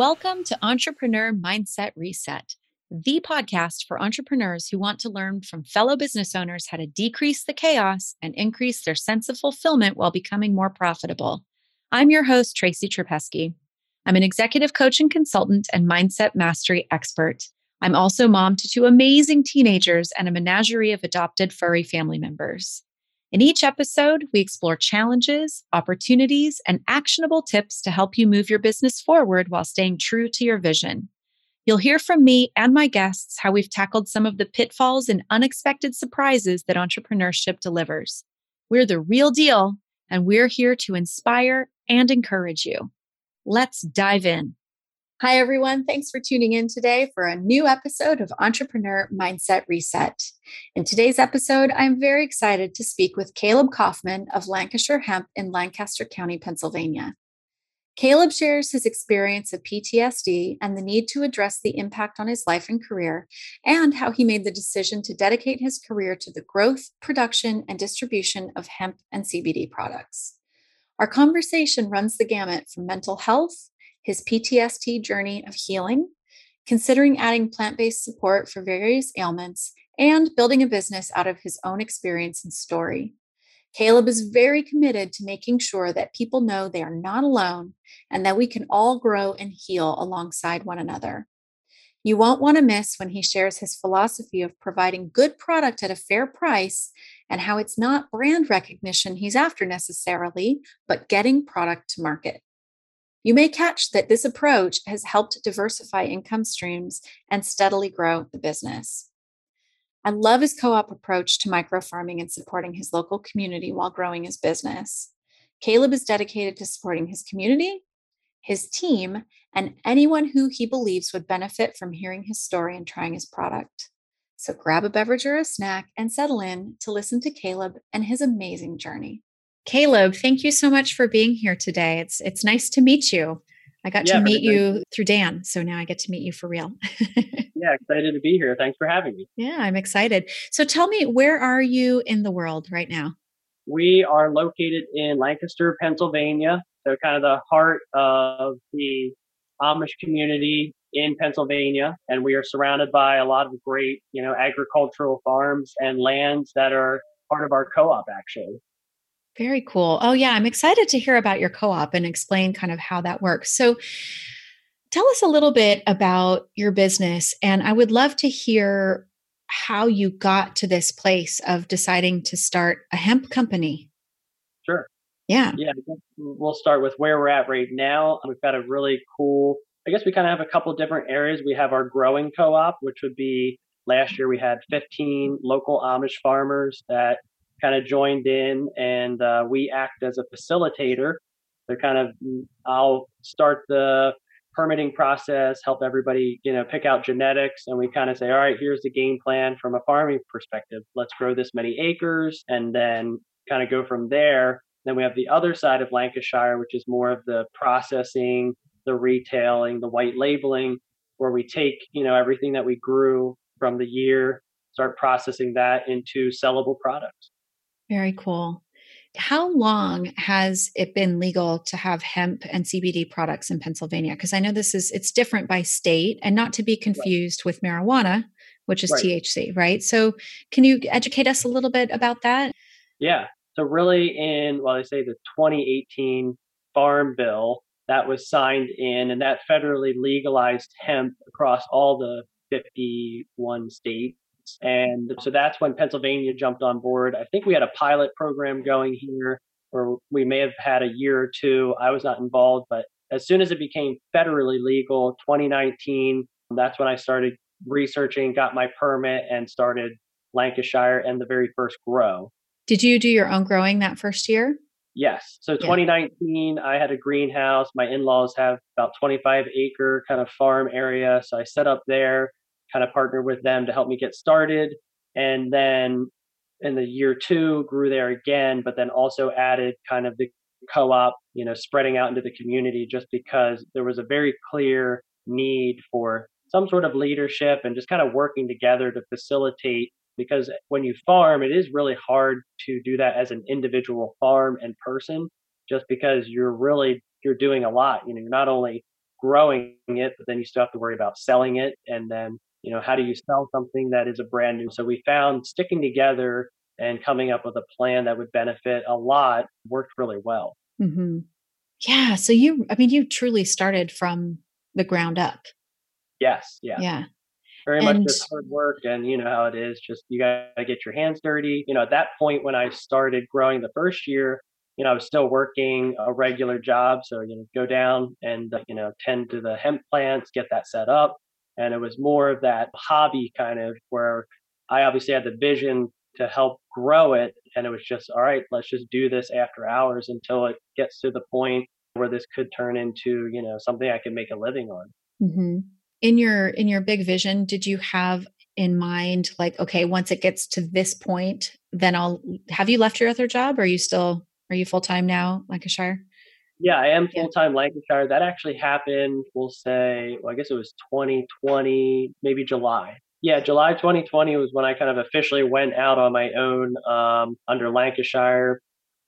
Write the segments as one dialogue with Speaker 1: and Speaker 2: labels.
Speaker 1: Welcome to Entrepreneur Mindset Reset, the podcast for entrepreneurs who want to learn from fellow business owners how to decrease the chaos and increase their sense of fulfillment while becoming more profitable. I'm your host, Tracy Trapesky. I'm an executive coach and consultant and mindset mastery expert. I'm also mom to two amazing teenagers and a menagerie of adopted furry family members. In each episode, we explore challenges, opportunities, and actionable tips to help you move your business forward while staying true to your vision. You'll hear from me and my guests how we've tackled some of the pitfalls and unexpected surprises that entrepreneurship delivers. We're the real deal, and we're here to inspire and encourage you. Let's dive in. Hi, everyone. Thanks for tuning in today for a new episode of Entrepreneur Mindset Reset. In today's episode, I'm very excited to speak with Caleb Kaufman of Lancashire Hemp in Lancaster County, Pennsylvania. Caleb shares his experience of PTSD and the need to address the impact on his life and career, and how he made the decision to dedicate his career to the growth, production, and distribution of hemp and CBD products. Our conversation runs the gamut from mental health his PTSD journey of healing, considering adding plant based support for various ailments, and building a business out of his own experience and story. Caleb is very committed to making sure that people know they are not alone and that we can all grow and heal alongside one another. You won't want to miss when he shares his philosophy of providing good product at a fair price and how it's not brand recognition he's after necessarily, but getting product to market. You may catch that this approach has helped diversify income streams and steadily grow the business. I love his co op approach to micro farming and supporting his local community while growing his business. Caleb is dedicated to supporting his community, his team, and anyone who he believes would benefit from hearing his story and trying his product. So grab a beverage or a snack and settle in to listen to Caleb and his amazing journey. Caleb, thank you so much for being here today. It's it's nice to meet you. I got yeah, to meet you through Dan, so now I get to meet you for real.
Speaker 2: yeah, excited to be here. Thanks for having me.
Speaker 1: Yeah, I'm excited. So tell me, where are you in the world right now?
Speaker 2: We are located in Lancaster, Pennsylvania. So kind of the heart of the Amish community in Pennsylvania. And we are surrounded by a lot of great, you know, agricultural farms and lands that are part of our co-op actually.
Speaker 1: Very cool. Oh, yeah. I'm excited to hear about your co op and explain kind of how that works. So, tell us a little bit about your business. And I would love to hear how you got to this place of deciding to start a hemp company.
Speaker 2: Sure.
Speaker 1: Yeah.
Speaker 2: Yeah. We'll start with where we're at right now. We've got a really cool, I guess we kind of have a couple different areas. We have our growing co op, which would be last year we had 15 local Amish farmers that kind of joined in and uh, we act as a facilitator. So kind of I'll start the permitting process, help everybody, you know, pick out genetics and we kind of say, all right, here's the game plan from a farming perspective. Let's grow this many acres and then kind of go from there. Then we have the other side of Lancashire, which is more of the processing, the retailing, the white labeling, where we take, you know, everything that we grew from the year, start processing that into sellable products.
Speaker 1: Very cool. How long has it been legal to have hemp and CBD products in Pennsylvania? Because I know this is it's different by state and not to be confused right. with marijuana, which is right. THC, right? So can you educate us a little bit about that?
Speaker 2: Yeah. So really in well, I say the 2018 Farm Bill that was signed in and that federally legalized hemp across all the 51 states and so that's when Pennsylvania jumped on board. I think we had a pilot program going here, or we may have had a year or two. I was not involved, but as soon as it became federally legal, 2019, that's when I started researching, got my permit, and started Lancashire and the very first grow.
Speaker 1: Did you do your own growing that first year?
Speaker 2: Yes. So 2019, I had a greenhouse. My in laws have about 25 acre kind of farm area. So I set up there kind of partnered with them to help me get started. And then in the year two, grew there again, but then also added kind of the co op, you know, spreading out into the community just because there was a very clear need for some sort of leadership and just kind of working together to facilitate because when you farm it is really hard to do that as an individual farm and person just because you're really you're doing a lot you know you're not only growing it, but then you still have to worry about selling it. And then, you know, how do you sell something that is a brand new? So we found sticking together and coming up with a plan that would benefit a lot worked really well.
Speaker 1: Mm-hmm. Yeah. So you, I mean, you truly started from the ground up.
Speaker 2: Yes. Yeah.
Speaker 1: Yeah.
Speaker 2: Very and, much just hard work. And you know how it is. Just you got to get your hands dirty. You know, at that point when I started growing the first year, you know, I was still working a regular job. So, you know, go down and, you know, tend to the hemp plants, get that set up. And it was more of that hobby kind of where I obviously had the vision to help grow it. And it was just, all right, let's just do this after hours until it gets to the point where this could turn into, you know, something I can make a living on.
Speaker 1: Mm-hmm. In your in your big vision, did you have in mind like, okay, once it gets to this point, then I'll have you left your other job? Or are you still are you full time now, Lancashire?
Speaker 2: Yeah, I am full time Lancashire. That actually happened, we'll say, well, I guess it was 2020, maybe July. Yeah, July 2020 was when I kind of officially went out on my own um, under Lancashire.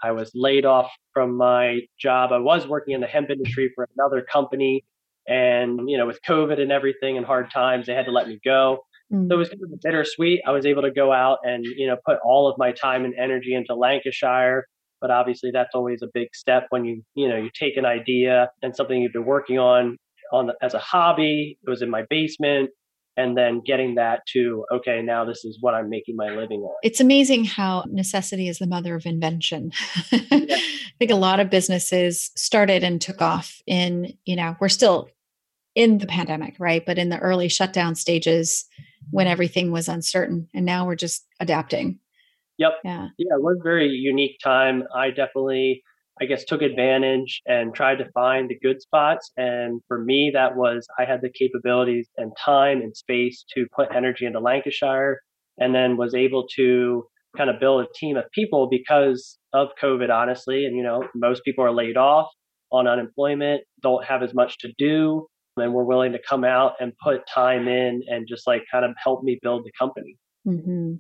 Speaker 2: I was laid off from my job. I was working in the hemp industry for another company. And, you know, with COVID and everything and hard times, they had to let me go. Mm. So it was kind of bittersweet. I was able to go out and, you know, put all of my time and energy into Lancashire but obviously that's always a big step when you you know you take an idea and something you've been working on on the, as a hobby it was in my basement and then getting that to okay now this is what i'm making my living on.
Speaker 1: It's amazing how necessity is the mother of invention. Yeah. i think a lot of businesses started and took off in you know we're still in the pandemic right? But in the early shutdown stages when everything was uncertain and now we're just adapting
Speaker 2: Yep. Yeah. Yeah, it was a very unique time. I definitely, I guess, took advantage and tried to find the good spots. And for me, that was I had the capabilities and time and space to put energy into Lancashire and then was able to kind of build a team of people because of COVID, honestly. And, you know, most people are laid off on unemployment, don't have as much to do, and we're willing to come out and put time in and just like kind of help me build the company.
Speaker 1: Mm-hmm.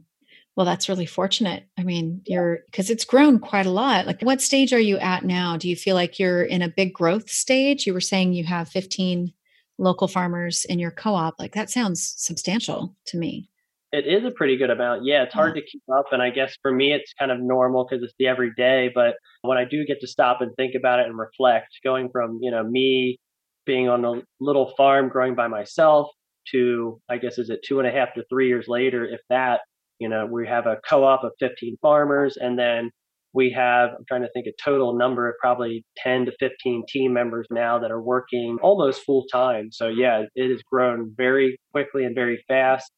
Speaker 1: Well, that's really fortunate. I mean, you're because it's grown quite a lot. Like, what stage are you at now? Do you feel like you're in a big growth stage? You were saying you have 15 local farmers in your co op. Like, that sounds substantial to me.
Speaker 2: It is a pretty good amount. Yeah, it's hard yeah. to keep up. And I guess for me, it's kind of normal because it's the everyday. But when I do get to stop and think about it and reflect, going from, you know, me being on a little farm growing by myself to, I guess, is it two and a half to three years later, if that, you know, we have a co-op of 15 farmers, and then we have I'm trying to think a total number of probably 10 to 15 team members now that are working almost full time. So yeah, it has grown very quickly and very fast.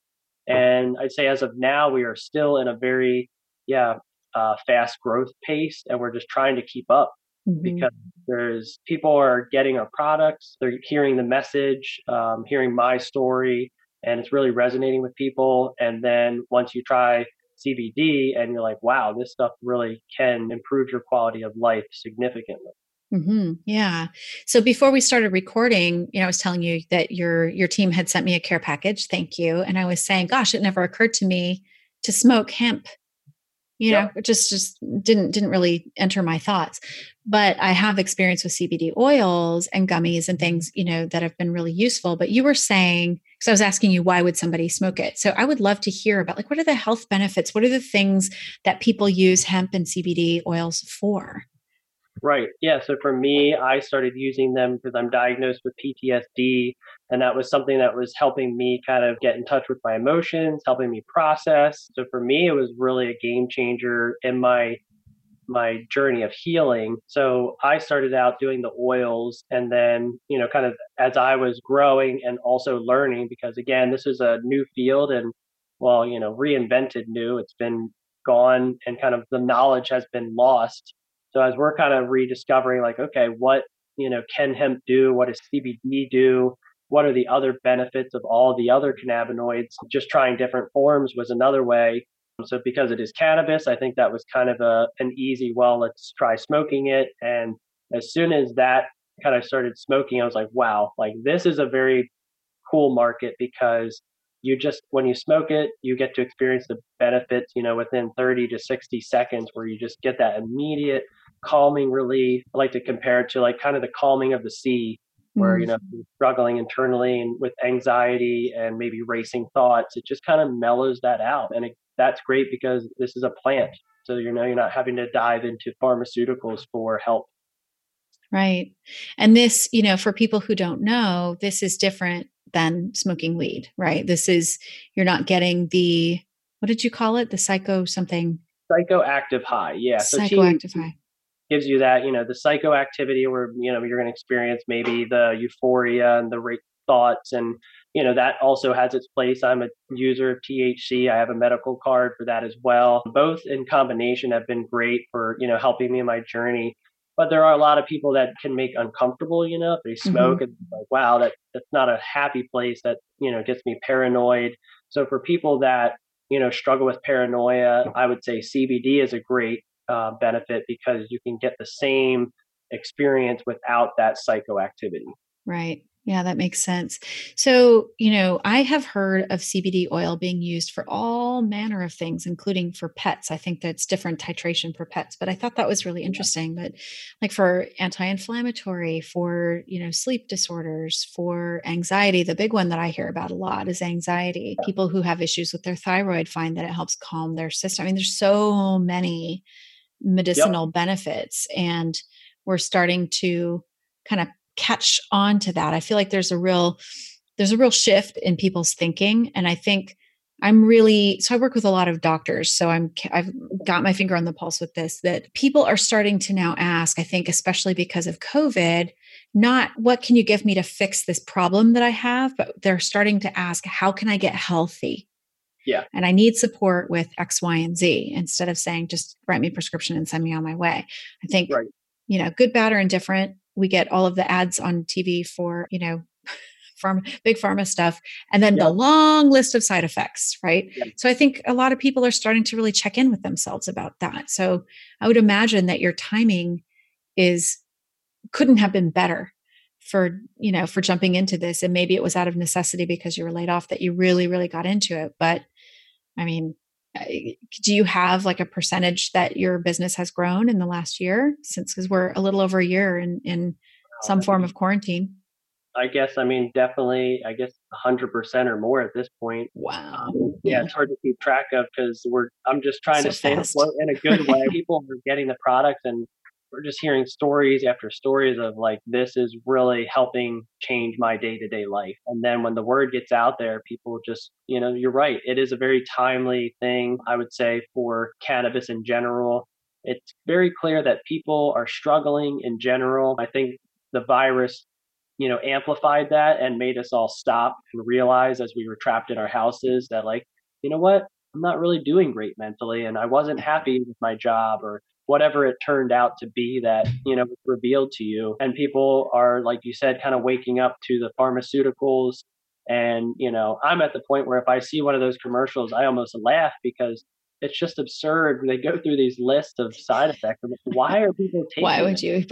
Speaker 2: And I'd say as of now, we are still in a very yeah uh, fast growth pace, and we're just trying to keep up. Mm-hmm. because there's people are getting our products they're hearing the message um, hearing my story and it's really resonating with people. And then once you try CBD and you're like, wow, this stuff really can improve your quality of life significantly.
Speaker 1: Mm-hmm. Yeah. So before we started recording, you know, I was telling you that your your team had sent me a care package. Thank you. And I was saying, gosh, it never occurred to me to smoke hemp you know it just just didn't didn't really enter my thoughts but i have experience with cbd oils and gummies and things you know that have been really useful but you were saying because i was asking you why would somebody smoke it so i would love to hear about like what are the health benefits what are the things that people use hemp and cbd oils for
Speaker 2: Right. Yeah. So for me, I started using them because I'm diagnosed with PTSD. And that was something that was helping me kind of get in touch with my emotions, helping me process. So for me, it was really a game changer in my my journey of healing. So I started out doing the oils and then, you know, kind of as I was growing and also learning because again, this is a new field and well, you know, reinvented new. It's been gone and kind of the knowledge has been lost so as we're kind of rediscovering, like, okay, what you know can hemp do? What does CBD do? What are the other benefits of all the other cannabinoids? Just trying different forms was another way. So because it is cannabis, I think that was kind of a an easy. Well, let's try smoking it. And as soon as that kind of started smoking, I was like, wow, like this is a very cool market because you just when you smoke it you get to experience the benefits you know within 30 to 60 seconds where you just get that immediate calming relief. I like to compare it to like kind of the calming of the sea. where, mm. you know, struggling internally and with anxiety and maybe racing thoughts, it just kind of mellows that out. And it, that's great because this is a plant. So, you know, you're not having to dive into pharmaceuticals for help.
Speaker 1: Right. And this, you know, for people who don't know, this is different than smoking weed, right? This is, you're not getting the, what did you call it? The psycho something?
Speaker 2: Psychoactive high. Yeah.
Speaker 1: So psychoactive high
Speaker 2: gives you that, you know, the psychoactivity where, you know, you're going to experience maybe the euphoria and the thoughts. And, you know, that also has its place. I'm a user of THC. I have a medical card for that as well. Both in combination have been great for, you know, helping me in my journey. But there are a lot of people that can make uncomfortable, you know, if they smoke mm-hmm. and like, wow, that, that's not a happy place that, you know, gets me paranoid. So for people that, you know, struggle with paranoia, I would say CBD is a great uh, benefit because you can get the same experience without that psychoactivity.
Speaker 1: Right. Yeah, that makes sense. So, you know, I have heard of CBD oil being used for all manner of things, including for pets. I think that's different titration for pets, but I thought that was really interesting. But like for anti inflammatory, for, you know, sleep disorders, for anxiety, the big one that I hear about a lot is anxiety. People who have issues with their thyroid find that it helps calm their system. I mean, there's so many medicinal yep. benefits and we're starting to kind of catch on to that i feel like there's a real there's a real shift in people's thinking and i think i'm really so i work with a lot of doctors so i'm i've got my finger on the pulse with this that people are starting to now ask i think especially because of covid not what can you give me to fix this problem that i have but they're starting to ask how can i get healthy
Speaker 2: yeah.
Speaker 1: And I need support with X, Y, and Z instead of saying just write me a prescription and send me on my way. I think, right. you know, good, bad, or indifferent. We get all of the ads on TV for, you know, farm big pharma stuff and then the long list of side effects right? So i think a lot of people are starting to really check in with themselves about that. So i would imagine that your timing is couldn't have been better for you know for jumping into this and maybe it was out of necessity because you were laid off that you really really got into it but I mean, do you have like a percentage that your business has grown in the last year since because we're a little over a year in in some form of quarantine.
Speaker 2: I guess i mean definitely i guess 100% or more at this point.
Speaker 1: Wow.
Speaker 2: Um, yeah, yeah, it's hard to keep track of because we're i'm just trying so to stay afloat in a good way. People are getting the products and we're just hearing stories after stories of like this is really helping change my day-to-day life. And then when the word gets out there people just you know you're right it is a very timely thing i would say for cannabis in general. It's very clear that people are struggling in general. I think the virus you know amplified that and made us all stop and realize as we were trapped in our houses that like you know what? I'm not really doing great mentally and i wasn't happy with my job or whatever it turned out to be that you know revealed to you. And people are like you said kind of waking up to the pharmaceuticals. And you know i'm at the point where if i see one of those commercials i almost laugh because it's just absurd. They go through these lists of side effects. Why are people taking
Speaker 1: why would you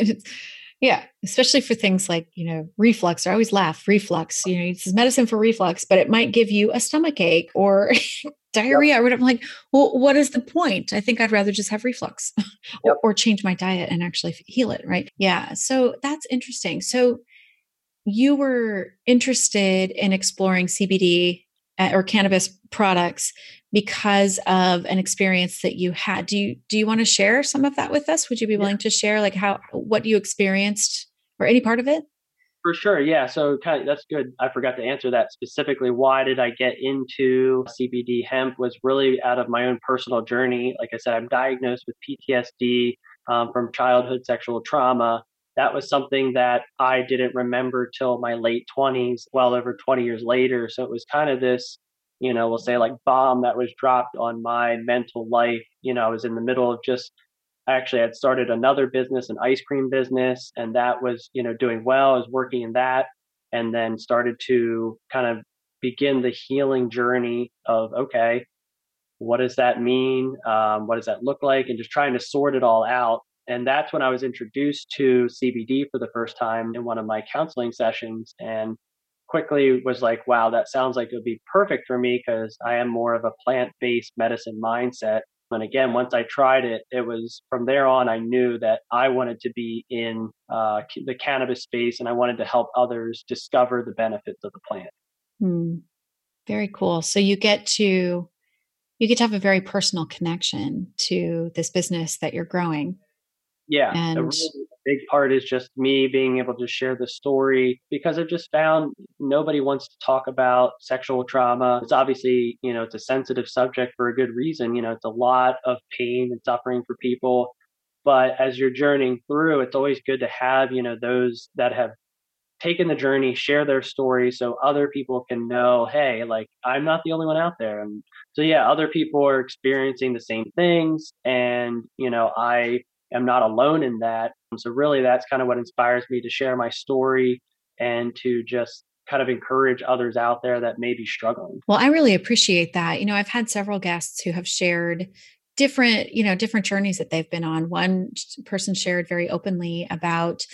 Speaker 1: yeah especially for things like you know reflux. I always laugh. Reflux you know it's medicine for reflux but it might give you a stomach ache or diarrhea yep. or whatever. I'm like, well, what is the point? I think I'd rather just have reflux yep. or, change my diet and actually heal it. Right. Yeah. So that's interesting. So you were interested in exploring CBD uh, or cannabis products because of an experience that you had. Do you do you want to share some of that with us? Would you be willing yeah. to share like how what you experienced or any part of it?
Speaker 2: For sure, yeah. So kind of, that's good. I forgot to answer that specifically. Why did I get into CBD hemp? Was really out of my own personal journey. Like I said, I'm diagnosed with PTSD um, from childhood sexual trauma. That was something that I didn't remember till my late 20s, well over 20 years later. So it was kind of this, you know, we'll say like bomb that was dropped on my mental life. You know, I was in the middle of just I actually had started another business, an ice cream business, and that was, you know, doing well. I was working in that and then started to kind of begin the healing journey of, okay, what does that mean? Um, what does that look like? And just trying to sort it all out. And that's when I was introduced to CBD for the first time in one of my counseling sessions and quickly was like, wow, that sounds like it would be perfect for me because I am more of a plant based medicine mindset And again, once I tried it, it was from there on, I knew that I wanted to be in uh, the cannabis space and I wanted to help others discover the benefits of the plant.
Speaker 1: Hmm. Very cool. So you get to you get to have a very personal connection to this business that you're growing.
Speaker 2: Yeah, and really big part is just me being able to share the story because I've just found nobody wants to talk about sexual trauma. It's obviously, you know, it's a sensitive subject for a good reason. You know, it's a lot of pain and suffering for people. But as you're journeying through, it's always good to have, you know, those that have taken the journey, share their story so other people can know, hey, like I'm not the only one out there. And so yeah, other people are experiencing the same things and, you know, I am not alone in that. So really that's kind of what inspires me to share my story and to just kind of encourage others out there that may be struggling.
Speaker 1: Well, I really appreciate that. You know, I've had several guests who have shared different, you know, different journeys that they've been on. One person shared very openly about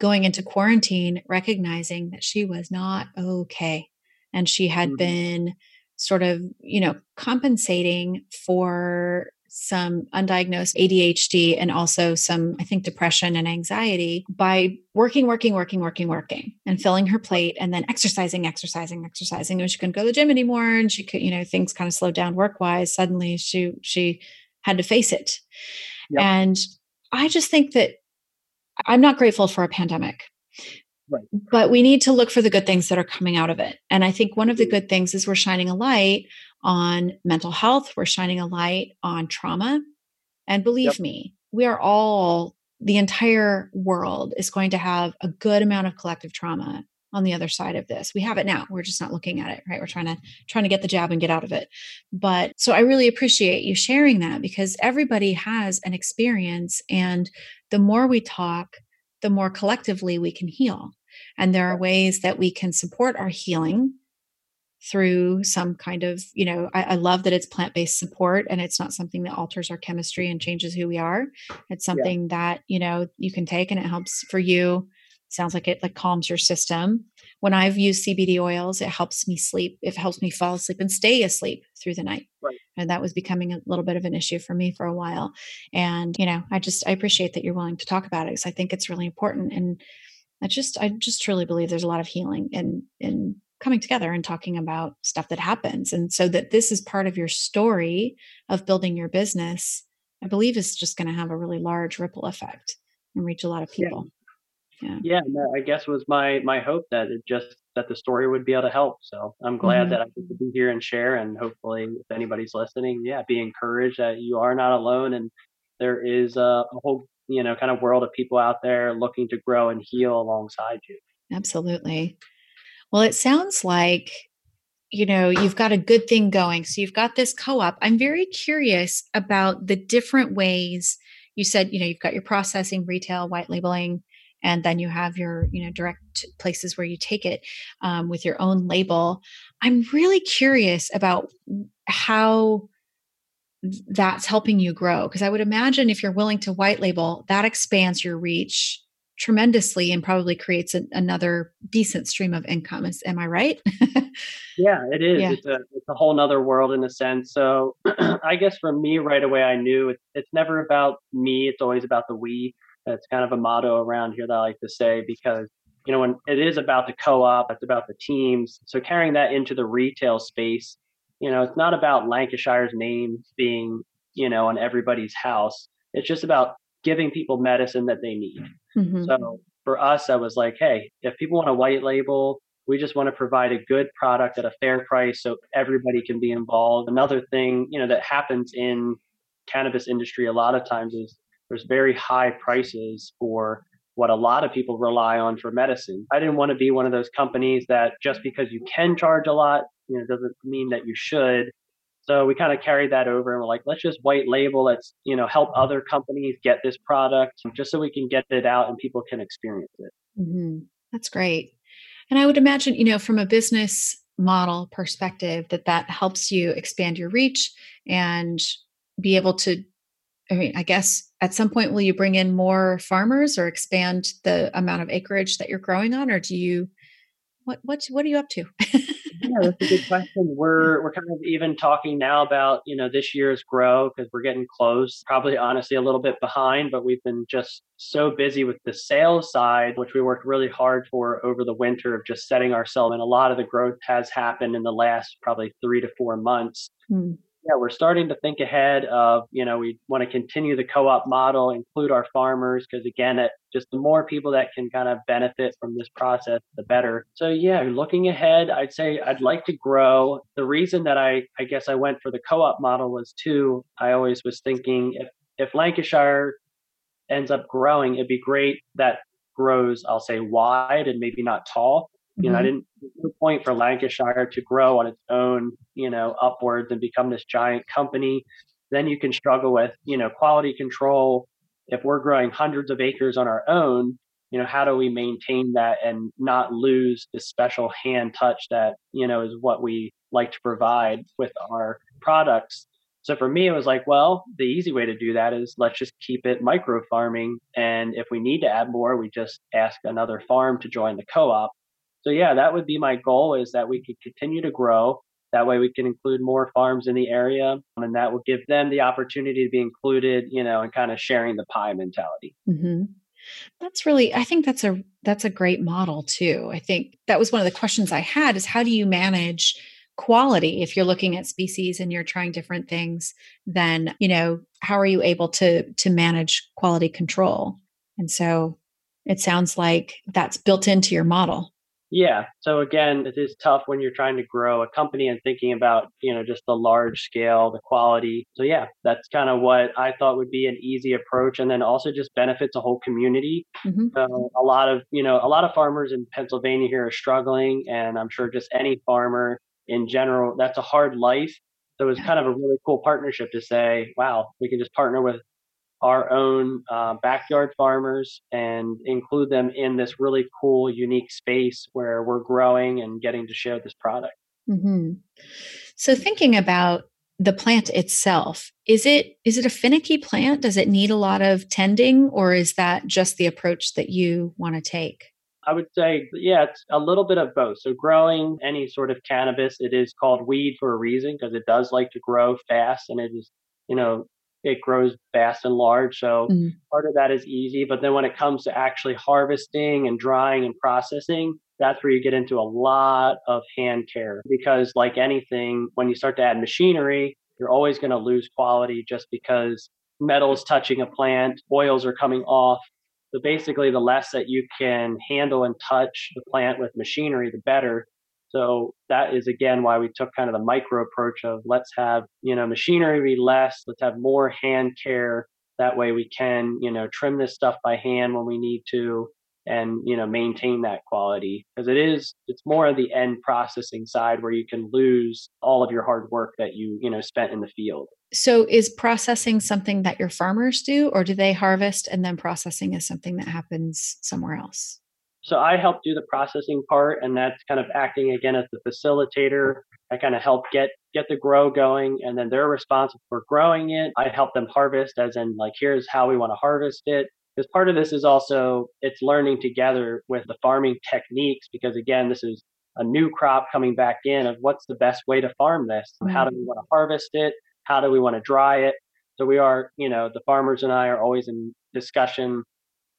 Speaker 1: going into quarantine, recognizing that she was not okay. And she had mm-hmm. been sort of, you know, compensating for some undiagnosed ADHD and also some, I think, depression and anxiety by working, working, working, working, working and filling her plate and then exercising, exercising, exercising. And she couldn't go to the gym anymore. And she could, you know, things kind of slowed down work wise. Suddenly she, she had to face it. Yep. And I just think that I'm not grateful for a pandemic. Right. But we need to look for the good things that are coming out of it. And I think one of the good things is we're shining a light on mental health, we're shining a light on trauma. And believe yep. me, we are all, the entire world is going to have a good amount of collective trauma on the other side of this. We have it now. We're just not looking at it, right? We're trying to trying to get the jab and get out of it. But so I really appreciate you sharing that because everybody has an experience and the more we talk, the more collectively we can heal. And there are ways that we can support our healing through some kind of, you know, I, I love that it's plant based support and it's not something that alters our chemistry and changes who we are. It's something yeah. that, you know, you can take and it helps for you sounds like it like calms your system when i've used cbd oils it helps me sleep it helps me fall asleep and stay asleep through the night right. and that was becoming a little bit of an issue for me for a while and you know i just i appreciate that you're willing to talk about it because i think it's really important and i just i just truly believe there's a lot of healing in in coming together and talking about stuff that happens. And so that this is part of your story of building your business i believe is just going to have a really large ripple effect and reach a lot of people.
Speaker 2: Yeah. Yeah, yeah i guess was my my hope that it just that the story would be able to help. So i'm glad mm-hmm. that i get to be here and share and hopefully if anybody's listening yeah be encouraged that you are not alone and there is a, a whole you know kind of world of people out there looking to grow and heal alongside you.
Speaker 1: Absolutely well it sounds like you know you've got a good thing going so you've got this co-op. I'm very curious about the different ways you said you know you've got your processing retail white labeling and then you have your you know direct places where you take it um, with your own label. I'm really curious about how that's helping you grow because i would imagine if you're willing to white label that expands your reach tremendously and probably creates a, another decent stream of income is am i right
Speaker 2: yeah it is yeah. It's, a, it's a whole nother world in a sense so i guess for me right away i knew it's, it's never about me it's always about the we that's kind of a motto around here that I like to say because you know when it is about the co-op, it's about the teams. So carrying that into the retail space, you know, it's not about Lancashire's name being you know on everybody's house. It's just about giving people medicine that they need. Mm-hmm. So for us, I was like, hey, if people want a white label, we just want to provide a good product at a fair price so everybody can be involved. Another thing, you know, that happens in cannabis industry a lot of times is there's very high prices for what a lot of people rely on for medicine. I didn't want to be one of those companies that just because you can charge a lot, you know, doesn't mean that you should. So we kind of carried that over and we're like, let's just white label, let's, you know, help other companies get this product just so we can get it out and people can experience it.
Speaker 1: Mm-hmm. That's great. And I would imagine, you know, from a business model perspective, that that helps you expand your reach and be able to I mean, I guess at some point, will you bring in more farmers or expand the amount of acreage that you're growing on, or do you? What what what are you up to?
Speaker 2: yeah, that's a good question. We're we're kind of even talking now about you know this year's grow because we're getting close. Probably honestly a little bit behind, but we've been just so busy with the sales side, which we worked really hard for over the winter of just setting ourselves. And a lot of the growth has happened in the last probably three to four months. Hmm yeah, we're starting to think ahead of, you know, we want to continue the co-op model, include our farmers, because again, it just the more people that can kind of benefit from this process, the better. So yeah, looking ahead, I'd say I'd like to grow. The reason that I, I guess I went for the co-op model was too, I always was thinking if, if Lancashire ends up growing, it'd be great that grows, I'll say wide and maybe not tall you know, I mm-hmm. didn't no point for Lancashire to grow on its own, you know, upwards and become this giant company. Then you can struggle with, you know, quality control. If we're growing hundreds of acres on our own, you know, how do we maintain that and not lose the special hand touch that, you know, is what we like to provide with our products. So for me, it was like, well, the easy way to do that is let's just keep it micro farming. And if we need to add more, we just ask another farm to join the co op so yeah, that would be my goal is that we could continue to grow. That way we can include more farms in the area and that will give them the opportunity to be included, you know, and kind of sharing the pie mentality.
Speaker 1: Mm-hmm. That's really, I think that's a, that's a great model too. I think that was one of the questions I had is how do you manage quality if you're looking at species and you're trying different things then you know how are you able to to manage quality control and so it sounds like that's built into your model
Speaker 2: yeah. So again, it is tough when you're trying to grow a company and thinking about, you know, just the large scale, the quality. So yeah, that's kind of what I thought would be an easy approach and then also just benefits a whole community. Mm-hmm. So a lot of, you know, a lot of farmers in Pennsylvania here are struggling and I'm sure just any farmer in general, that's a hard life. So it was kind of a really cool partnership to say, wow, we can just partner with our own uh, backyard farmers and include them in this really cool, unique space where we're growing and getting to share this product.
Speaker 1: Mm-hmm. So, thinking about the plant itself, is it is it a finicky plant? Does it need a lot of tending, or is that just the approach that you want to take?
Speaker 2: I would say, yeah, it's a little bit of both. So, growing any sort of cannabis, it is called weed for a reason because it does like to grow fast and it is, you know, it grows fast and large. So mm-hmm. part of that is easy. But then when it comes to actually harvesting and drying and processing, that's where you get into a lot of hand care because, like anything, when you start to add machinery, you're always going to lose quality just because metals touching a plant, oils are coming off. So basically, the less that you can handle and touch the plant with machinery, the better. So that is again why we took kind of the micro approach of let's have, you know, machinery be less, let's have more hand care. That way we can, you know, trim this stuff by hand when we need to and, you know, maintain that quality. Because it is it's more of the end processing side where you can lose all of your hard work that you, you know, spent in the field.
Speaker 1: So is processing something that your farmers do or do they harvest and then processing is something that happens somewhere else?
Speaker 2: So I help do the processing part, and that's kind of acting again as the facilitator. I kind of help get get the grow going, and then they're responsible for growing it. I help them harvest, as in like here's how we want to harvest it. Because part of this is also it's learning together with the farming techniques. Because again, this is a new crop coming back in of what's the best way to farm this. Mm-hmm. How do we want to harvest it? How do we want to dry it? So we are, you know, the farmers and I are always in discussion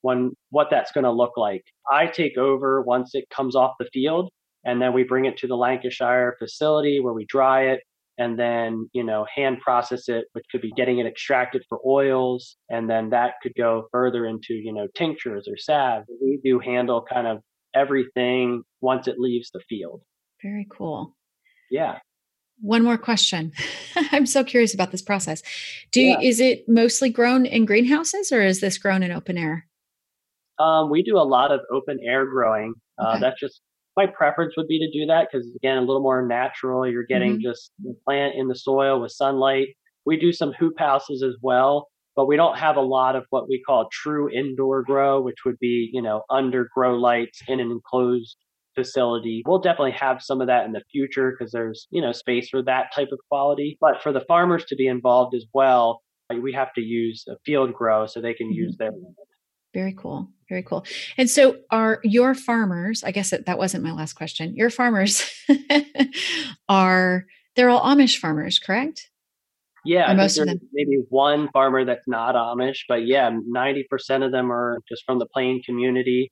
Speaker 2: when what that's going to look like. I take over once it comes off the field, and then we bring it to the Lancashire facility where we dry it and then you know hand process it which could be getting it extracted for oils and then that could go further into you know tinctures or salve we do handle kind of everything once it leaves the field.
Speaker 1: Very cool.
Speaker 2: Yeah.
Speaker 1: One more question. I'm so curious about this process. Do yeah. is it mostly grown in greenhouses or is this grown in open air
Speaker 2: um, we do a lot of open air growing. Uh, okay. That's just my preference would be to do that because again, a little more natural. You're getting mm-hmm. just the plant in the soil with sunlight. We do some hoop houses as well, but we don't have a lot of what we call true indoor grow, which would be you know under grow lights in an enclosed facility. We'll definitely have some of that in the future because there's you know space for that type of quality. But for the farmers to be involved as well, we have to use a field grow so they can mm-hmm. use their
Speaker 1: very cool. Very cool. And so are your farmers, I guess that, that wasn't my last question. Your farmers are they're all Amish farmers, correct?
Speaker 2: Yeah, most of them. Maybe one farmer that's not Amish, but yeah, 90% of them are just from the plain community.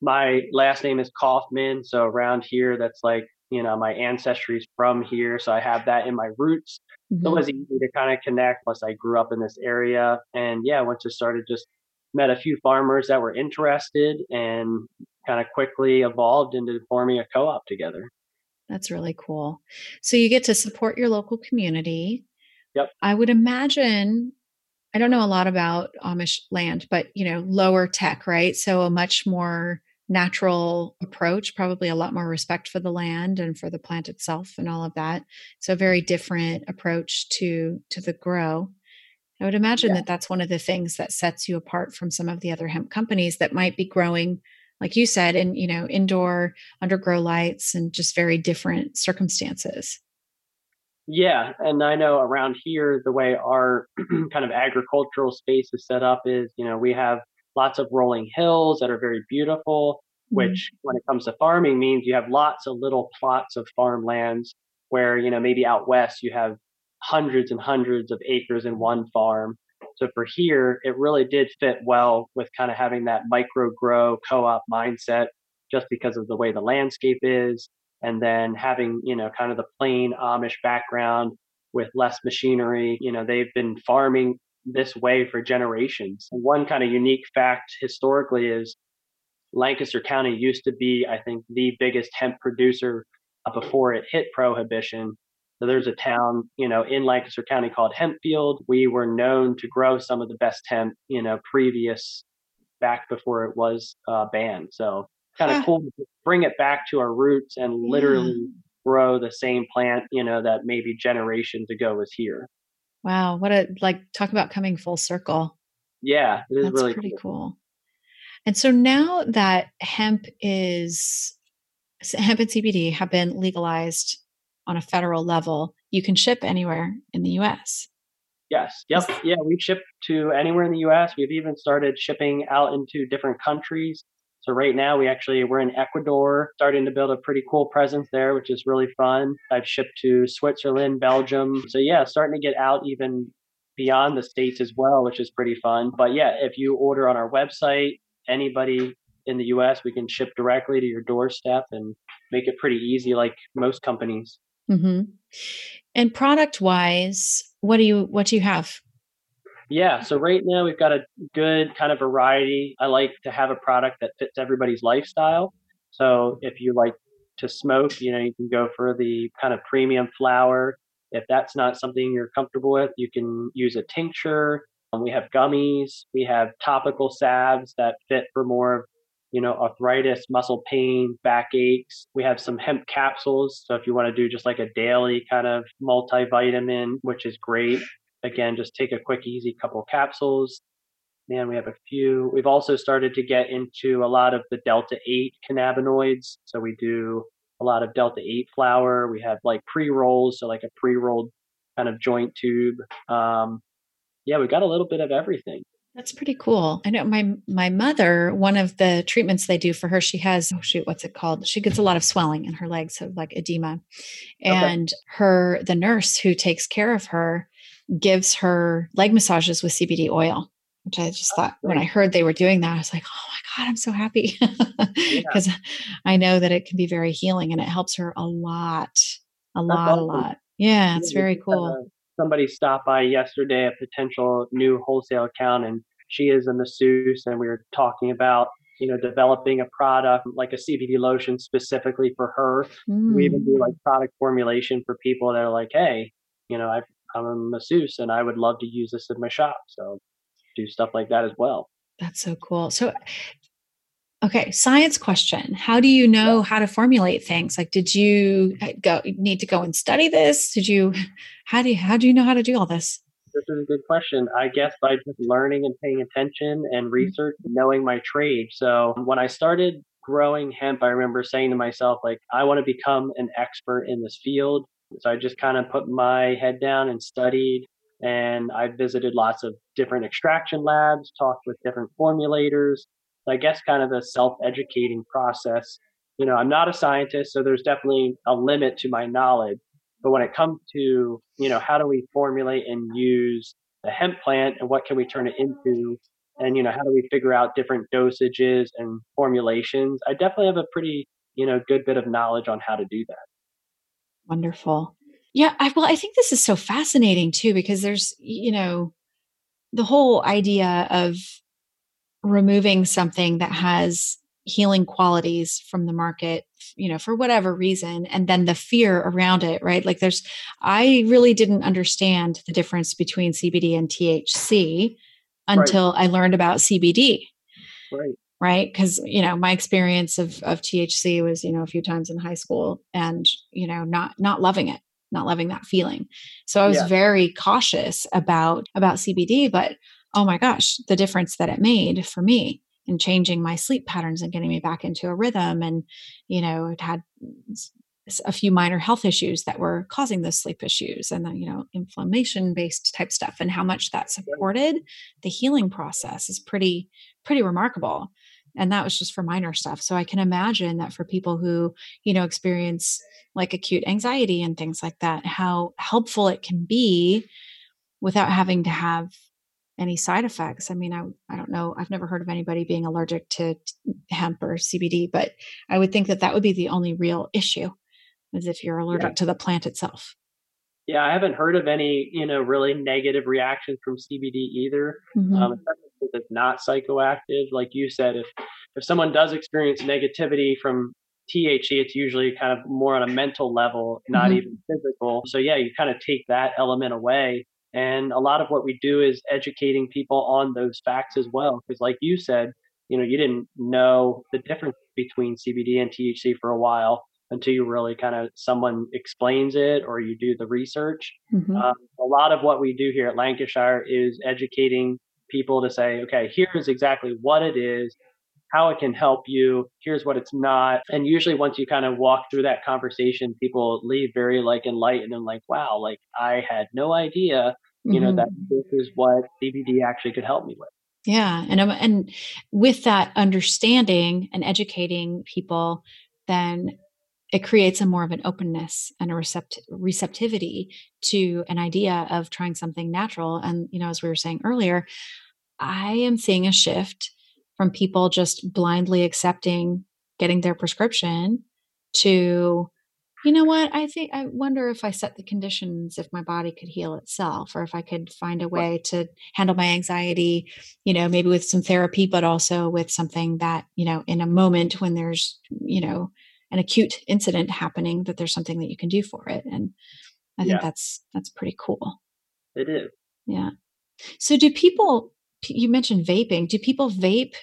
Speaker 2: My last name is Kaufman. So around here, that's like, you know, my ancestry's from here. So I have that in my roots. Mm-hmm. So it mm-hmm. was easy to kind of connect. Plus, I grew up in this area. And yeah, once I started, just met a few farmers that were interested and kind of quickly evolved into forming a co op together.
Speaker 1: That's really cool. So you get to support your local community.
Speaker 2: Yep.
Speaker 1: I would imagine I don't know a lot about Amish land, but you know, lower tech, right? So a much more natural approach, probably a lot more respect for the land and for the plant itself and all of that. So a very different approach to to the grow. I would imagine yeah. that that's one of the things that sets you apart from some of the other hemp companies that might be growing like you said in you know indoor under grow lights and just very different circumstances.
Speaker 2: Yeah, and I know around here the way our kind of agricultural space is set up is, you know, we have lots of rolling hills that are very beautiful, which mm-hmm. when it comes to farming means you have lots of little plots of farmlands where, you know, maybe out west you have hundreds and hundreds of acres in one farm. So for here, it really did fit well with kind of having that micro grow co-op mindset just because of the way the landscape is and then having you know kind of the plain Amish background with less machinery. You know, they've been farming this way for generations. One kind of unique fact historically is Lancaster County used to be, I think, the biggest hemp producer before it hit prohibition. There's a town, you know, in Lancaster County called Hempfield. We were known to grow some of the best hemp, you know, previous back before it was uh, banned. So kind of cool to bring it back to our roots and literally yeah. grow the same plant, you know, that maybe generations ago was here.
Speaker 1: Wow, what a like talk about coming full circle.
Speaker 2: Yeah,
Speaker 1: it is That's
Speaker 2: really
Speaker 1: pretty cool. cool. And so now that hemp is hemp and CBD have been legalized on a federal level, you can ship anywhere in the US.
Speaker 2: Yes. Yep. Yeah, we ship to anywhere in the US. We've even started shipping out into different countries. So right now we actually we're in Ecuador, starting to build a pretty cool presence there, which is really fun. I've shipped to Switzerland, Belgium. So yeah, starting to get out even beyond the states as well, which is pretty fun. But yeah, if you order on our website, anybody in the US, we can ship directly to your doorstep and make it pretty easy like most companies.
Speaker 1: Mm-hmm. And product wise, what do you what do you have?
Speaker 2: Yeah, so right now we've got a good kind of variety. I like to have a product that fits everybody's lifestyle. So if you like to smoke, you know, you can go for the kind of premium flower. If that's not something you're comfortable with, you can use a tincture. We have gummies. We have topical salves that fit for more of, you know, arthritis, muscle pain, back aches. We have some hemp capsules. So if you want to do just like a daily kind of multivitamin, which is great. Again, just take a quick, easy couple capsules. Man, we have a few. We've also started to get into a lot of the Delta 8 cannabinoids. So we do a lot of Delta 8 flower. We have like pre rolls, so like a pre rolled kind of joint tube. Um, yeah, we got a little bit of everything.
Speaker 1: That's pretty cool. I know my my mother, one of the treatments they do for her, she has oh shoot, what's it called? She gets a lot of swelling in her legs, so like edema. And okay. her the nurse who takes care of her gives her leg massages with CBD oil, which I just thought when I heard they were doing that, I was like, oh my God, I'm so happy. Because yeah. I know that it can be very healing and it helps her a lot, a That's lot, awesome. a lot. Yeah, it's very cool.
Speaker 2: Uh, somebody stopped by yesterday, a potential new wholesale account, and she is a masseuse, and we were talking about you know, developing a product like a CBD lotion specifically for her. Mm. We even do like product formulation for people that are like, hey, you know, I've I'm a masseuse and I would love to use this in my shop. So do stuff like that as well.
Speaker 1: That's so cool. So okay, science question. How do you know how to formulate things? Like did you uh, go need to go and study this? Did you how do you how do you know how to do all this?
Speaker 2: This is a good question. I guess by just learning and paying attention and mm-hmm. research, and knowing my trade. So when I started growing hemp, I remember saying to myself, like, I want to become an expert in this field. So I just kind of put my head down and studied. And I visited lots of different extraction labs, talked with different formulators. I guess kind of a self educating process. You know, I'm not a scientist, so there's definitely a limit to my knowledge. But when it comes to, you know, how do we formulate and use the hemp plant and what can we turn it into? And, you know, how do we figure out different dosages and formulations? I definitely have a pretty, you know, good bit of knowledge on how to do that.
Speaker 1: Wonderful. Yeah. I, well, I think this is so fascinating too, because there's, you know, the whole idea of removing something that has healing qualities from the market you know for whatever reason and then the fear around it right? Like there's i really didn't understand the difference between cbd and thc until right. i learned about cbd
Speaker 2: right.
Speaker 1: right? Because you know my experience of of thc was you know a few times in high school and you know not not loving it not loving that feeling. So i was yeah. very cautious about about cbd but oh my gosh the difference that it made for me in changing my sleep patterns and getting me back into a rhythm and you know it had a few minor health issues that were causing those sleep issues and the, you know inflammation based type stuff and how much that supported the healing process is pretty pretty remarkable. And that was just for minor stuff. So i can imagine that for people who you know experience like acute anxiety and things like that how helpful it can be without having to have any side effects. I mean, I, I don't know. I've never heard of anybody being allergic to hemp or CBD, but I would think that that would be the only real issue is if you're allergic yeah. to the plant itself.
Speaker 2: Yeah, I haven't heard of any, you know, really negative reactions from CBD either. Mm-hmm. Um, especially it's not psychoactive. Like you said, if if someone does experience negativity from THC, it's usually kind of more on a mental level, not mm-hmm. even physical. So yeah, you kind of take that element away and a lot of what we do is educating people on those facts as well. Because, like you said, you know, you didn't know the difference between CBD and THC for a while until you really kind of someone explains it or you do the research. Mm-hmm. Um, a lot of what we do here at Lancashire is educating people to say, okay, here's exactly what it is, how it can help you, here's what it's not. And usually once you kind of walk through that conversation, people leave very like enlightened and like, wow, like I had no idea, you mm-hmm. know, that mm-hmm. this is what CBD actually could help me with.
Speaker 1: Yeah, and um, and with that understanding and educating people, then it creates a more of an openness and a recept- receptivity to an idea of trying something natural. And you know, as we were saying earlier, I am seeing a shift from people just blindly accepting getting their prescription to you know what? I think i wonder if i set the conditions if my body could heal itself or if i could find a way to handle my anxiety you know maybe with some therapy but also with something that you know in a moment when there's you know an acute incident happening that there's something that you can do for it. And i think yeah. that's that's pretty cool.
Speaker 2: It is.
Speaker 1: Yeah. So do people you mentioned vaping do people vape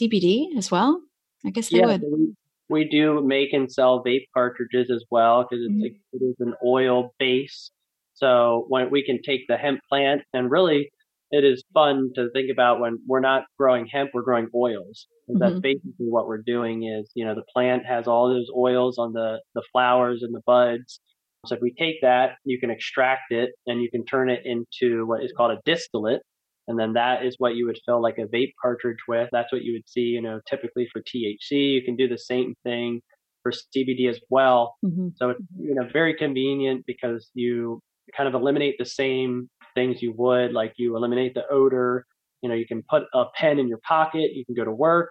Speaker 1: CBD as well? I guess they yeah, would.
Speaker 2: We, we do make and sell vape cartridges as well because it's mm-hmm. it is an oil base. So when we can take the hemp plant and really it is fun to think about when we're not growing hemp, we're growing oils. Mm-hmm. That's basically what we're doing is, you know, the plant has all those oils on the, the flowers and the buds. So if we take that, you can extract it and you can turn it into what is called a distillate. And then that is what you would fill like a vape cartridge with. That's what you would see, you know, typically for THC. You can do the same thing for CBD as well. Mm-hmm. So it's, you know, very convenient because you kind of eliminate the same things you would, like you eliminate the odor. You know, you can put a pen in your pocket, you can go to work.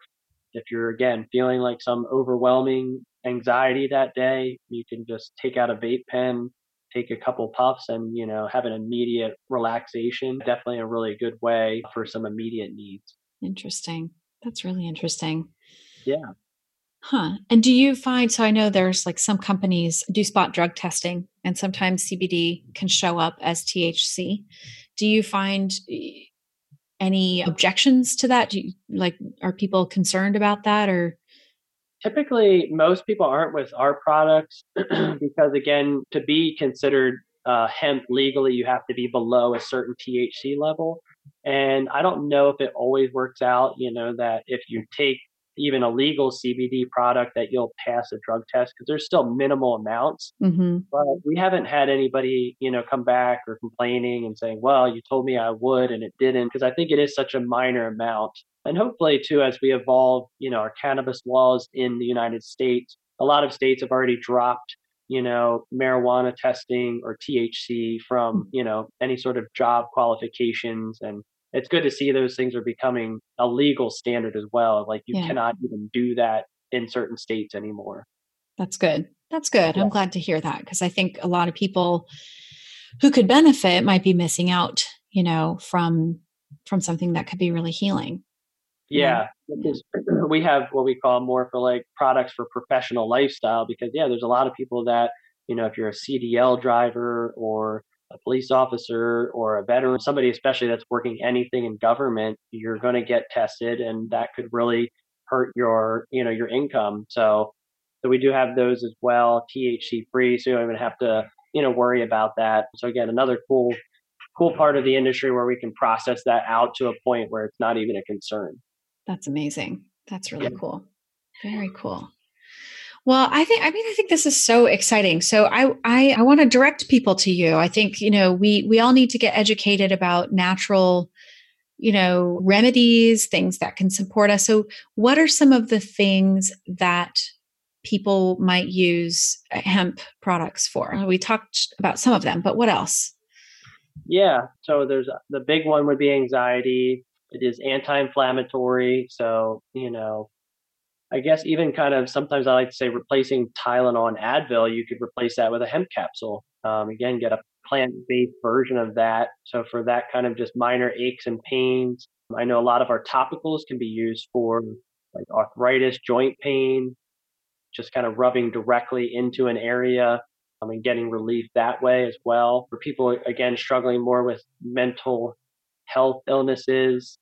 Speaker 2: If you're again feeling like some overwhelming anxiety that day, you can just take out a vape pen, take a couple puffs and you know have an immediate relaxation definitely a really good way for some immediate needs.
Speaker 1: Interesting. That's really interesting.
Speaker 2: Yeah.
Speaker 1: Huh. And do you find so i know there's like some companies do spot drug testing and sometimes cbd can show up as thc do you find eh, any objections to that? Do you like are people concerned about that or
Speaker 2: typically most people aren't with our products because again to be considered uh, hemp legally you have to be below a certain thc level. And i don't know if it always works out you know that if you take even a legal CBD product that you'll pass a drug test because there's still minimal amounts. Mm-hmm. But we haven't had anybody, you know, come back or complaining and saying, well, you told me I would and it didn't, because I think it is such a minor amount. And hopefully, too, as we evolve, you know, our cannabis laws in the United States, a lot of states have already dropped you know, marijuana testing or THC from, mm. you know, any sort of job qualifications. And it's good to see those things are becoming a legal standard as well. Like you yeah. cannot even do that in certain states anymore.
Speaker 1: That's good. That's good. Yeah. I'm glad to hear that because I think a lot of people who could benefit might be missing out, you know, from from something that could be really healing.
Speaker 2: Yeah, because we have what we call more for like products for professional lifestyle. Because yeah, there's a lot of people that you know, if you're a CDL driver or a police officer or a veteran, somebody especially that's working anything in government, you're going to get tested, and that could really hurt your you know your income. So, so we do have those as well, THC free, so you don't even have to you know worry about that. So again, another cool cool part of the industry where we can process that out to a point where it's not even a concern.
Speaker 1: That's amazing. That's really yeah. cool. Very cool. Well, I think I mean I think this is so exciting. So I I, I want to direct people to you. I think you know we we all need to get educated about natural you know remedies, things that can support us. So what are some of the things that people might use hemp products for? We talked about some of them, but what else?
Speaker 2: Yeah, so there's the big one would be anxiety. It is anti-inflammatory, so you know, I guess even kind of sometimes I like to say replacing Tylenol and Advil, you could replace that with a hemp capsule. Um, again, get a plant-based version of that. So for that kind of just minor aches and pains, I know a lot of our topicals can be used for like arthritis, joint pain, just kind of rubbing directly into an area um, and getting relief that way as well. For people again struggling more with mental health illnesses,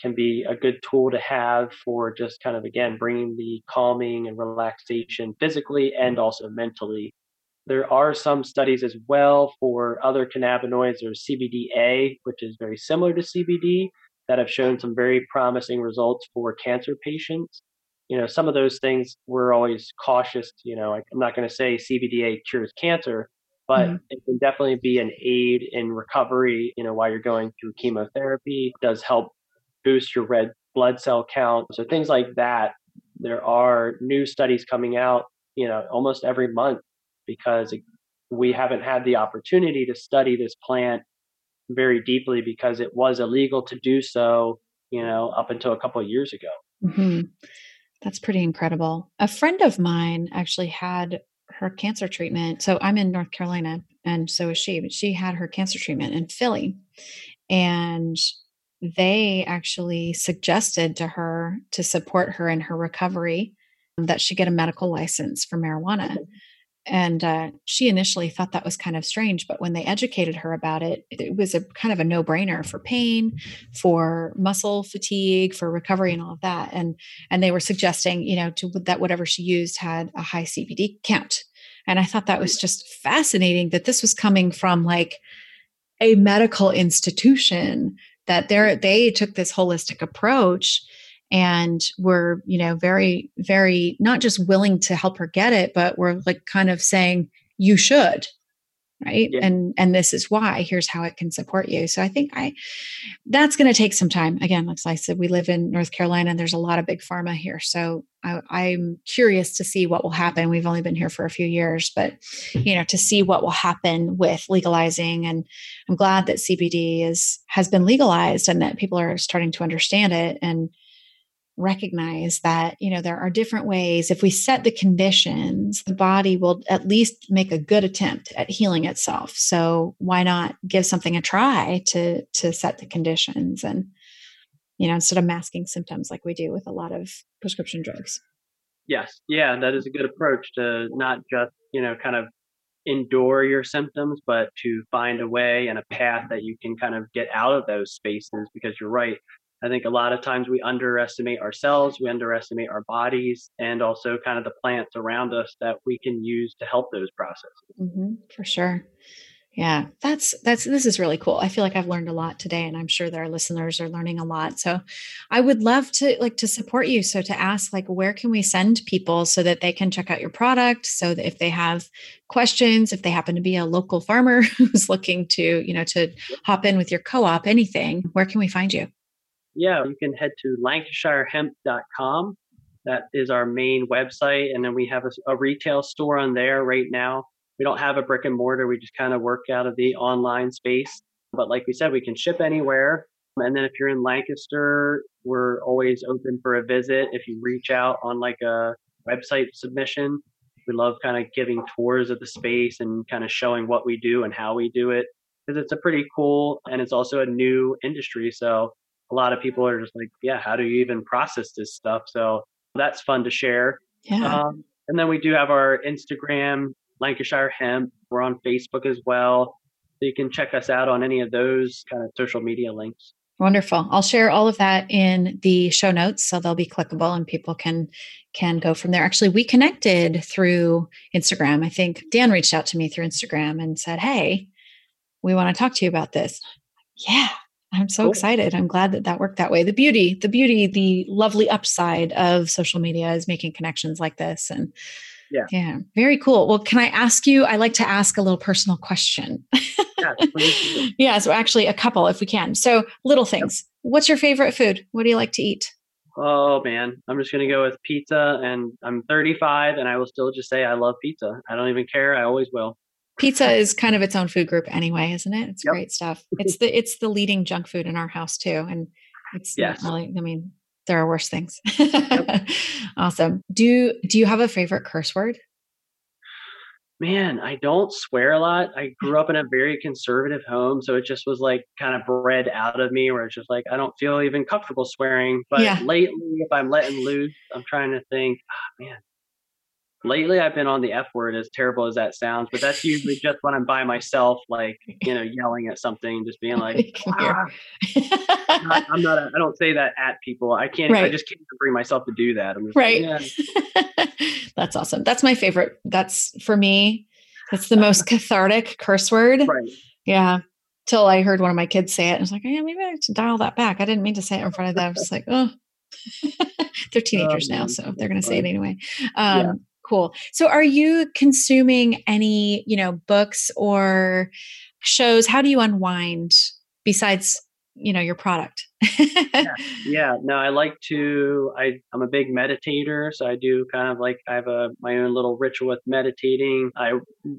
Speaker 2: can be a good tool to have for just kind of again bringing the calming and relaxation physically and also mentally. There are some studies as well for other cannabinoids. or CBDA, which is very similar to CBD, that have shown some very promising results for cancer patients. You know, some of those things we're always cautious. You know, I'm not going to say CBDA cures cancer, but mm-hmm. it can definitely be an aid in recovery. You know, while you're going through chemotherapy, it does help boost your red blood cell count. So things like that. There are new studies coming out, you know, almost every month because we haven't had the opportunity to study this plant very deeply because it was illegal to do so, you know, up until a couple of years ago. Mm-hmm.
Speaker 1: That's pretty incredible. A friend of mine actually had her cancer treatment. So I'm in North Carolina and so is she, but she had her cancer treatment in Philly. And they actually suggested to her to support her in her recovery um, that she get a medical license for marijuana. And uh, she initially thought that was kind of strange, but when they educated her about it, it was a kind of a no brainer for pain, for muscle fatigue, for recovery, and all of that. And and they were suggesting, you know, to that whatever she used had a high CBD count. And I thought that was just fascinating that this was coming from like a medical institution that they they took this holistic approach and were you know very very not just willing to help her get it but were like kind of saying you should right? Yeah. and and this is why here's how it can support you. So i think i that's going to take some time. Again like i said we live in north carolina and there's a lot of big pharma here. So I, am curious to see what will happen. We've only been here for a few years but you know to see what will happen with legalizing. And i'm glad that cbd is has been legalized and that people are starting to understand it. And recognize that you know there are different ways. If we set the conditions the body will at least make a good attempt at healing itself. So why not give something a try to to set the conditions and you know instead of masking symptoms like we do with a lot of prescription drugs?
Speaker 2: Yes. Yeah that is a good approach to not just you know kind of endure your symptoms but to find a way and a path that you can kind of get out of those spaces because you're right I think a lot of times we underestimate ourselves, we underestimate our bodies, and also kind of the plants around us that we can use to help those processes.
Speaker 1: Mm-hmm, for sure. Yeah, that's that's this is really cool. I feel like I've learned a lot today and I'm sure that our listeners are learning a lot. So I would love to like to support you. So to ask like where can we send people so that they can check out your product so that if they have questions, if they happen to be a local farmer who's looking to, you know, to hop in with your co-op, anything, where can we find you?
Speaker 2: Yeah, you can head to lancashirehemp.com. That is our main website and then we have a, a retail store on there right now we don't have a brick and mortar. We just kind of work out of the online space. But like we said, we can ship anywhere. And then if you're in Lancaster, we're always open for a visit. If you reach out on like a website submission, we love kind of giving tours of the space and kind of showing what we do and how we do it because it's a pretty cool and it's also a new industry. So a lot of people are just like, yeah, how do you even process this stuff? So that's fun to share.
Speaker 1: Yeah. Um,
Speaker 2: and then we do have our Instagram Lancashire Hemp. We're on Facebook as well. So you can check us out on any of those kind of social media links.
Speaker 1: Wonderful. I'll share all of that in the show notes so they'll be clickable and people can can go from there. Actually, we connected through Instagram. I think Dan reached out to me through Instagram and said, "Hey, we want to talk to you about this." Yeah, I'm so cool. excited. I'm glad that that worked that way. The beauty, the beauty, the lovely upside of social media is making connections like this and
Speaker 2: yeah.
Speaker 1: Yeah. Very cool. Well, can I ask you? I like to ask a little personal question.
Speaker 2: yeah,
Speaker 1: yeah. So, actually, a couple if we can. So, little things. Yep. What's your favorite food? What do you like to eat?
Speaker 2: Oh, man. I'm just going to go with pizza. And I'm 35, and I will still just say I love pizza. I don't even care. I always will.
Speaker 1: Pizza is kind of its own food group anyway, isn't it? It's yep. great stuff. It's the it's the leading junk food in our house too, and it's yes. really. I mean, there are worse things. Yep. awesome. Do do you have a favorite curse word?
Speaker 2: Man, I don't swear a lot. I grew up in a very conservative home, so it just was like kind of bred out of me where it's just like I don't feel even comfortable swearing. But yeah. lately if I'm letting loose, I'm trying to think, oh, man, lately I've been on the F word, as terrible as that sounds, but that's usually just when I'm by myself, like, you know, yelling at something, just being like, ah. I'm not, a, I don't say that at people. I can't, right. I just can't bring myself to do that.
Speaker 1: right. Like, yeah. that's awesome. That's my favorite. That's for me. That's the most cathartic curse word.
Speaker 2: Right.
Speaker 1: Yeah. Till I heard one of my kids say it. I was like, yeah, maybe I should dial that back. I didn't mean to say it in front of them. I was like, oh, they're teenagers oh, now, so they're going to say it anyway. Um. Cool. So are you consuming any, you know, books or shows? How do you unwind besides, you know, your product?
Speaker 2: yeah. yeah. No, I like to I I'm a big meditator, so I do kind of like I have a my own little ritual with meditating. I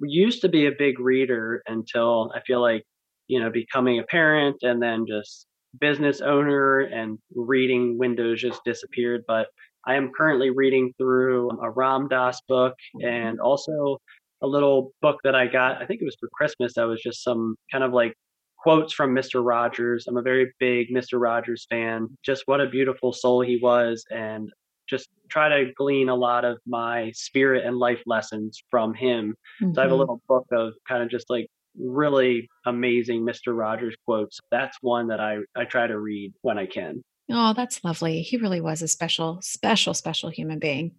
Speaker 2: used to be a big reader until I feel like, you know, becoming a parent and then just business owner and reading windows just disappeared, but I am currently reading through a Ram Dass book and also a little book that I got. I think it was for Christmas. That was just some kind of like quotes from Mr. Rogers. I'm a very big Mr. Rogers fan. Just what a beautiful soul he was, and just try to glean a lot of my spirit and life lessons from him. Mm-hmm. So I have a mm-hmm. little book of kind of just like really amazing Mr. Rogers quotes. That's one that I, I try to read when I can.
Speaker 1: Oh, that's lovely. He really was a special, special, special human being.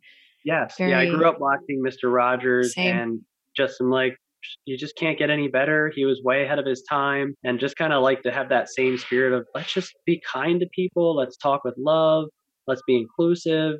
Speaker 2: Yes. Very... Yeah. I grew up watching Mr. Rogers Same. and just am like, you just can't get any better. He was way ahead of his time and just kind of like to have that same spirit of let's just be kind to people. Let's talk with love. Let's be inclusive.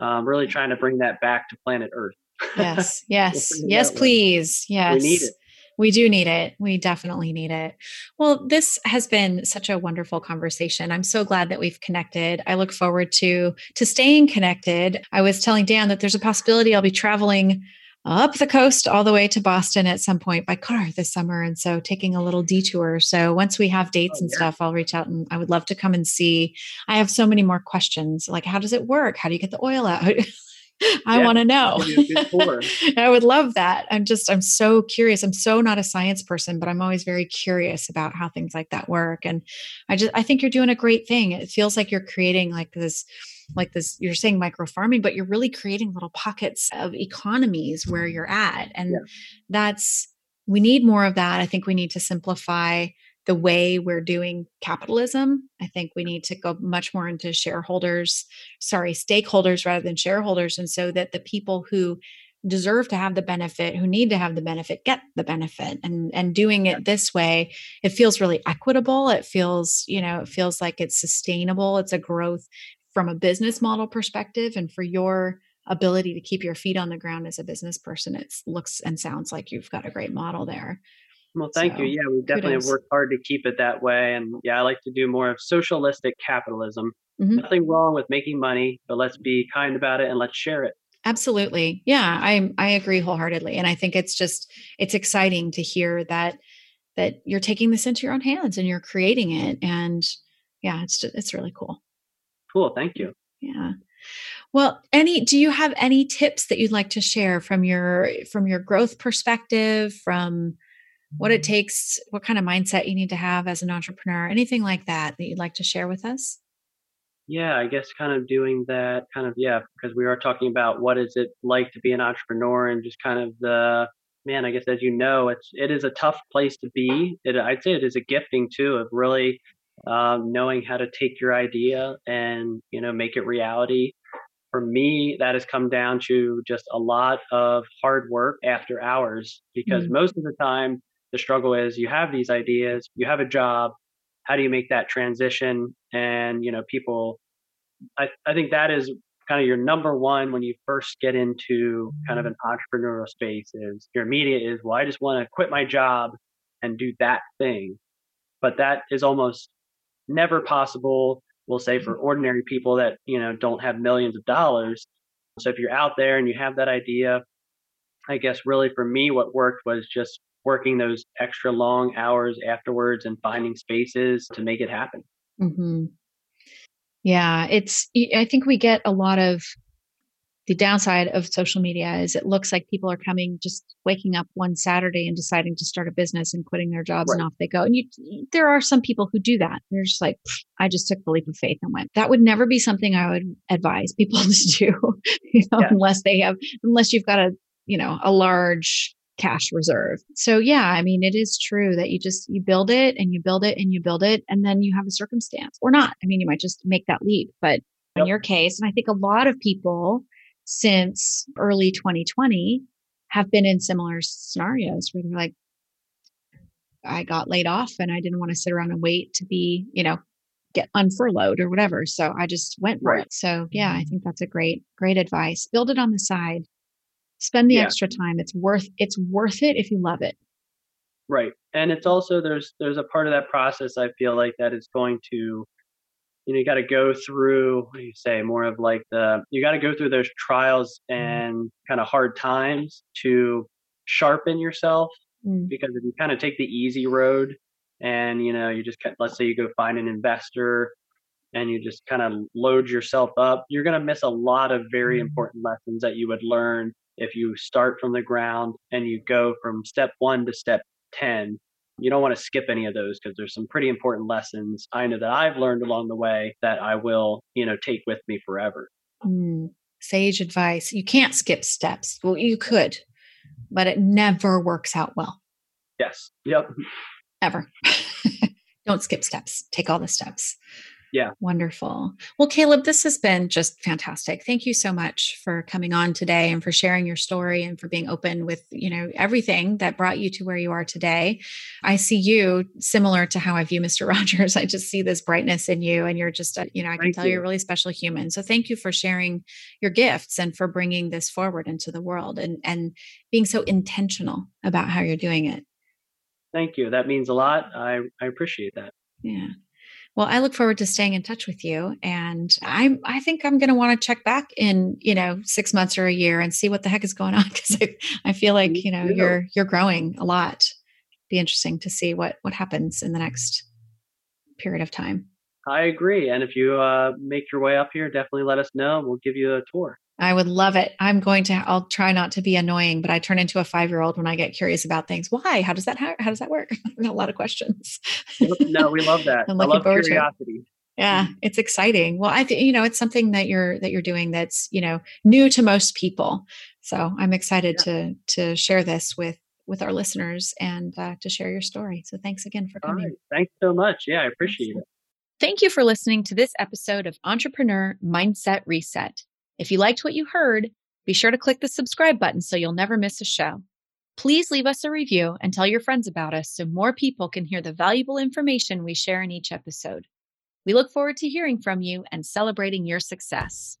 Speaker 2: Um, really trying to bring that back to planet Earth.
Speaker 1: Yes. Yes. yes, please. Yes.
Speaker 2: We need it.
Speaker 1: We do need it. We definitely need it. Well, this has been such a wonderful conversation. I'm so glad that we've connected. I look forward to to staying connected. I was telling Dan that there's a possibility I'll be traveling up the coast all the way to Boston at some point by car this summer. And so taking a little detour. So once we have dates oh, and yeah. stuff, I'll reach out and I would love to come and see. I have so many more questions like, how does it work? How do you get the oil out? I yeah, want to know. I would love that. I'm just, I'm so curious. I'm so not a science person, but I'm always very curious about how things like that work. And I just, I think you're doing a great thing. It feels like you're creating like this, like this, you're saying micro farming, but you're really creating little pockets of economies where you're at. And yeah. that's, we need more of that. I think we need to simplify the way we're doing capitalism. I think we need to go much more into shareholders, sorry, stakeholders rather than shareholders. And so that the people who deserve to have the benefit who need to have the benefit get the benefit and and doing it this way it feels really equitable it feels you know it feels like it's sustainable it's a growth from a business model perspective and for your ability to keep your feet on the ground as a business person it looks and sounds like you've got a great model there
Speaker 2: well thank so, you yeah we definitely kudos. worked hard to keep it that way and yeah i like to do more of socialistic capitalism mm-hmm. nothing wrong with making money but let's be kind about it and let's share it
Speaker 1: Absolutely. Yeah, I I agree wholeheartedly and I think it's just it's exciting to hear that that you're taking this into your own hands and you're creating it and yeah, it's just, it's really cool.
Speaker 2: Cool, thank you.
Speaker 1: Yeah. Well, any do you have any tips that you'd like to share from your from your growth perspective from what it takes, what kind of mindset you need to have as an entrepreneur, anything like that that you'd like to share with us?
Speaker 2: Yeah, I guess kind of doing that kind of yeah, because we are talking about what is it like to be an entrepreneur and just kind of the man, I guess as you know, it's it is a tough place to be. It, I'd say it is a gifting too of really um, knowing how to take your idea and you know make it reality. For me, that has come down to just a lot of hard work after hours because mm-hmm. most of the time the struggle is you have these ideas, you have a job, how do you make that transition? And you know people i, I think that is kind of your number one when you first get into kind of an entrepreneurial space is your immediate is well i just want to quit my job and do that thing. But that is almost never possible we'll say for mm-hmm. ordinary people that you know don't have millions of dollars. So if you're out there and you have that idea i guess really for me what worked was just working those extra long hours afterwards and finding spaces to make it happen.
Speaker 1: Mm-hmm. Yeah, it's, I think we get a lot of the downside of social media is it looks like people are coming just waking up one Saturday and deciding to start a business and quitting their jobs right. and off they go. And you, there are some people who do that. They're just like, I just took the leap of faith and went. That would never be something I would advise people to do, you know, yeah. unless they have, unless you've got a, you know, a large cash reserve. So yeah, I mean it is true that you just you build it and you build it and you build it and then you have a circumstance or not. I mean you might just make that leap, but yep. in your case and I think a lot of people since early 2020 have been in similar scenarios where they're like I got laid off and I didn't want to sit around and wait to be, you know, get unfurloughed or whatever. So I just went for right. it. So yeah, I think that's a great, great advice. Build it on the side spend the yeah. extra time it's worth it's worth it if you love it
Speaker 2: right and it's also there's there's a part of that process i feel like that is going to you know you got to go through what do you say more of like the you got to go through those trials mm-hmm. and mm. kind of hard times to sharpen yourself mm. because if you kind of take the easy road and you know you just let's say you go find an investor and you just kind of load yourself up you're going to miss a lot of very mm. important lessons that you would learn if you start from the ground and you go from step one to step 10, you don't want to skip any of those because there's some pretty important lessons I know that I've learned along the way that I will, you know, take with me forever.
Speaker 1: Mm, sage advice. You can't skip steps. Well, you could, but it never works out well.
Speaker 2: Yes. Yep.
Speaker 1: Ever. don't skip steps. Take all the steps.
Speaker 2: Yeah.
Speaker 1: Wonderful. Well, Caleb, this has been just fantastic. Thank you so much for coming on today and for sharing your story and for being open with, you know, everything that brought you to where you are today. I see you similar to how I view Mr. Rogers. I just see this brightness in you and you're just, a, you know, I can thank tell you. you're a really special human. So thank you for sharing your gifts and for bringing this forward into the world and and being so intentional about how you're doing it.
Speaker 2: Thank you. That means a lot. I I appreciate that.
Speaker 1: Yeah. Well, I look forward to staying in touch with you. And I I think I'm gonna want to check back in, you know, six months or a year and see what the heck is going on. Cause I, I feel like, you know, you're you're growing a lot. Be interesting to see what what happens in the next period of time.
Speaker 2: I agree. And if you uh, make your way up here, definitely let us know. We'll give you a tour.
Speaker 1: I would love it. I'm going to. I'll try not to be annoying, but I turn into a five year old when I get curious about things. Why? How does that? How, how does that work? a lot of questions.
Speaker 2: no, we love that. I'm I love curiosity.
Speaker 1: Yeah, mm-hmm. it's exciting. Well, I think you know it's something that you're that you're doing that's you know new to most people. So I'm excited yeah. to to share this with with our listeners and uh, to share your story. So thanks again for coming. Right.
Speaker 2: Thanks so much. Yeah, I appreciate it.
Speaker 1: Thank you for listening to this episode of Entrepreneur Mindset Reset. If you liked what you heard, Be sure to click the subscribe button so you'll never miss a show. Please leave us a review and tell your friends about us so more people can hear the valuable information we share in each episode. We look forward to hearing from you and celebrating your success.